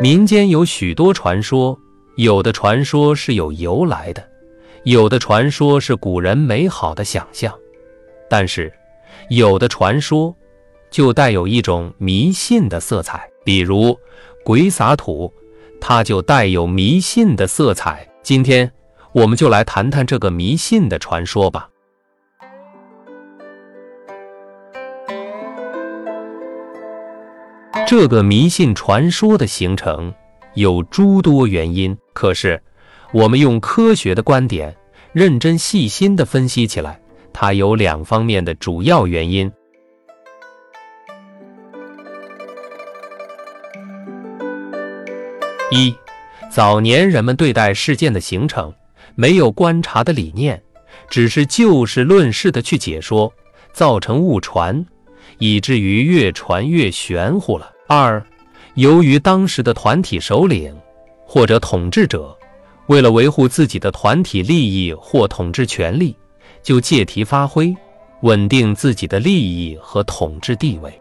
民间有许多传说，有的传说是有由来的，有的传说是古人美好的想象，但是有的传说就带有一种迷信的色彩，比如鬼撒土，它就带有迷信的色彩。今天我们就来谈谈这个迷信的传说吧。这个迷信传说的形成有诸多原因，可是我们用科学的观点认真细心的分析起来，它有两方面的主要原因。一，早年人们对待事件的形成没有观察的理念，只是就事论事的去解说，造成误传，以至于越传越玄乎了。二，由于当时的团体首领或者统治者，为了维护自己的团体利益或统治权力，就借题发挥，稳定自己的利益和统治地位。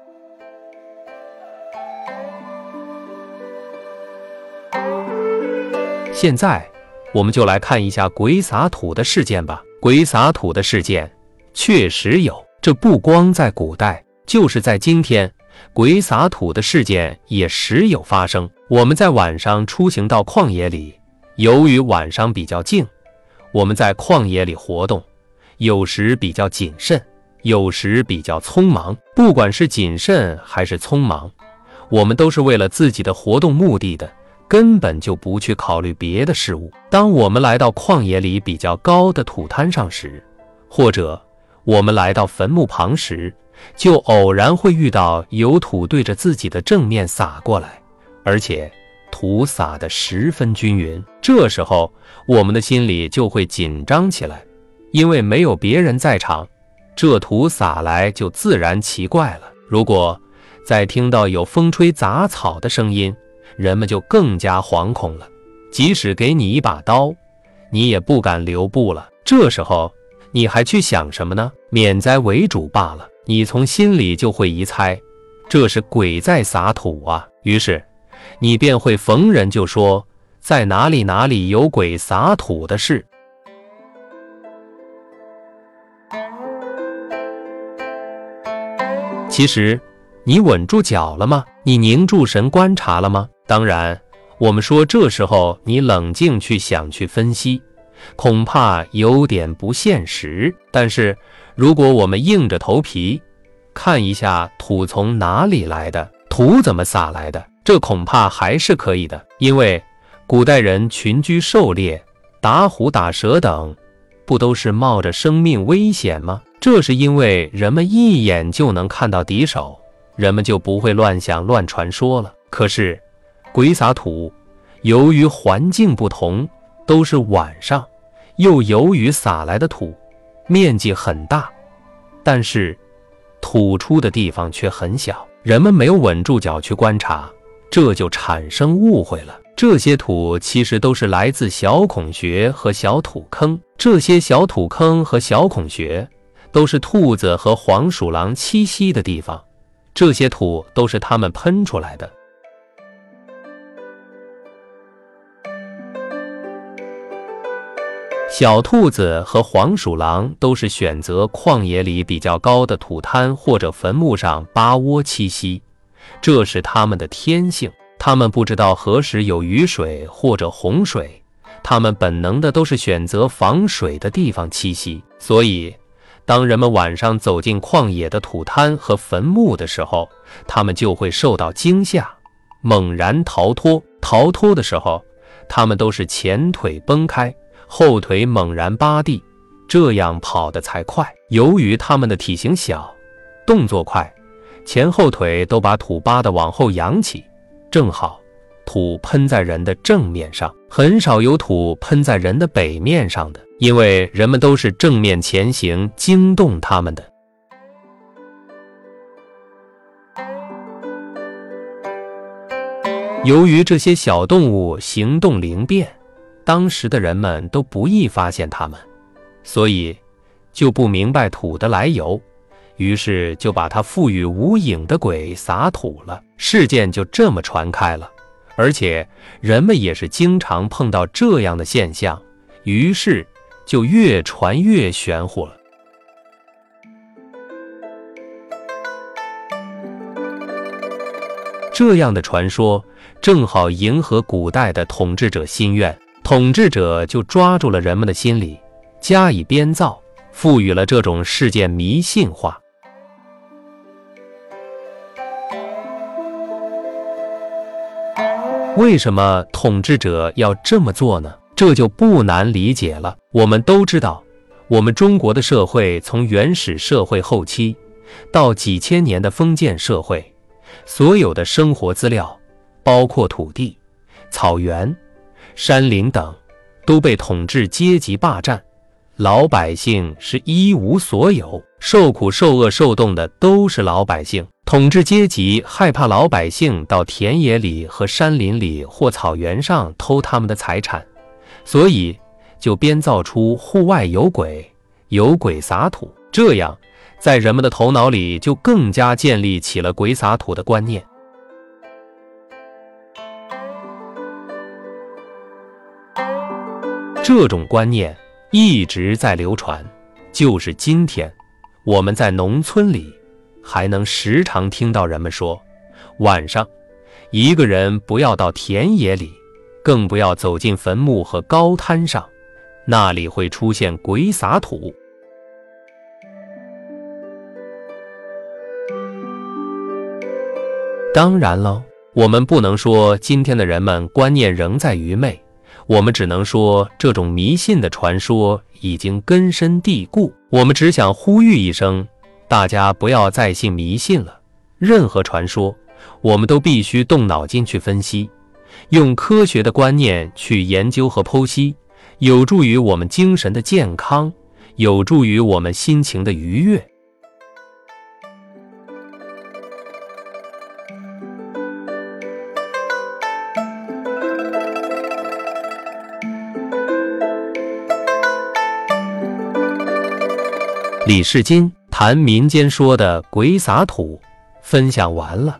现在，我们就来看一下鬼撒土的事件吧。鬼撒土的事件确实有，这不光在古代，就是在今天。鬼撒土的事件也时有发生。我们在晚上出行到旷野里，由于晚上比较静，我们在旷野里活动，有时比较谨慎，有时比较匆忙。不管是谨慎还是匆忙，我们都是为了自己的活动目的的，根本就不去考虑别的事物。当我们来到旷野里比较高的土滩上时，或者我们来到坟墓旁时，就偶然会遇到有土对着自己的正面洒过来，而且土洒得十分均匀。这时候，我们的心里就会紧张起来，因为没有别人在场，这土洒来就自然奇怪了。如果再听到有风吹杂草的声音，人们就更加惶恐了。即使给你一把刀，你也不敢留步了。这时候，你还去想什么呢？免灾为主罢了。你从心里就会一猜，这是鬼在撒土啊。于是，你便会逢人就说，在哪里哪里有鬼撒土的事。其实，你稳住脚了吗？你凝住神观察了吗？当然，我们说这时候你冷静去想去分析，恐怕有点不现实。但是，如果我们硬着头皮看一下土从哪里来的，土怎么撒来的，这恐怕还是可以的。因为古代人群居狩猎、打虎打蛇等，不都是冒着生命危险吗？这是因为人们一眼就能看到敌手，人们就不会乱想乱传说了。可是鬼撒土，由于环境不同，都是晚上，又由于撒来的土。面积很大，但是土出的地方却很小，人们没有稳住脚去观察，这就产生误会了。这些土其实都是来自小孔穴和小土坑，这些小土坑和小孔穴都是兔子和黄鼠狼栖息的地方，这些土都是它们喷出来的。小兔子和黄鼠狼都是选择旷野里比较高的土滩或者坟墓上扒窝栖息，这是它们的天性。它们不知道何时有雨水或者洪水，它们本能的都是选择防水的地方栖息。所以，当人们晚上走进旷野的土滩和坟墓的时候，它们就会受到惊吓，猛然逃脱。逃脱的时候，它们都是前腿崩开。后腿猛然扒地，这样跑得才快。由于它们的体型小，动作快，前后腿都把土扒得往后扬起，正好土喷在人的正面上，很少有土喷在人的北面上的，因为人们都是正面前行，惊动他们的。由于这些小动物行动灵便。当时的人们都不易发现他们，所以就不明白土的来由，于是就把他赋予无影的鬼撒土了。事件就这么传开了，而且人们也是经常碰到这样的现象，于是就越传越玄乎了。这样的传说正好迎合古代的统治者心愿，统治者就抓住了人们的心理，加以编造，赋予了这种事件迷信化。为什么统治者要这么做呢？这就不难理解了。我们都知道，我们中国的社会从原始社会后期到几千年的封建社会。所有的生活资料，包括土地、草原、山林等，都被统治阶级霸占，老百姓是一无所有，受苦受饿受冻的都是老百姓。统治阶级害怕老百姓到田野里和山林里或草原上偷他们的财产，所以就编造出户外有鬼，有鬼撒土，这样。在人们的头脑里，就更加建立起了鬼撒土的观念。这种观念一直在流传，就是今天我们在农村里还能时常听到人们说：晚上一个人不要到田野里，更不要走进坟墓和高滩上，那里会出现鬼撒土。当然了，我们不能说今天的人们观念仍在愚昧，我们只能说这种迷信的传说已经根深蒂固。我们只想呼吁一声，大家不要再信迷信了。任何传说，我们都必须动脑筋去分析，用科学的观念去研究和剖析，有助于我们精神的健康，有助于我们心情的愉悦。李世金谈民间说的鬼撒土，分享完了。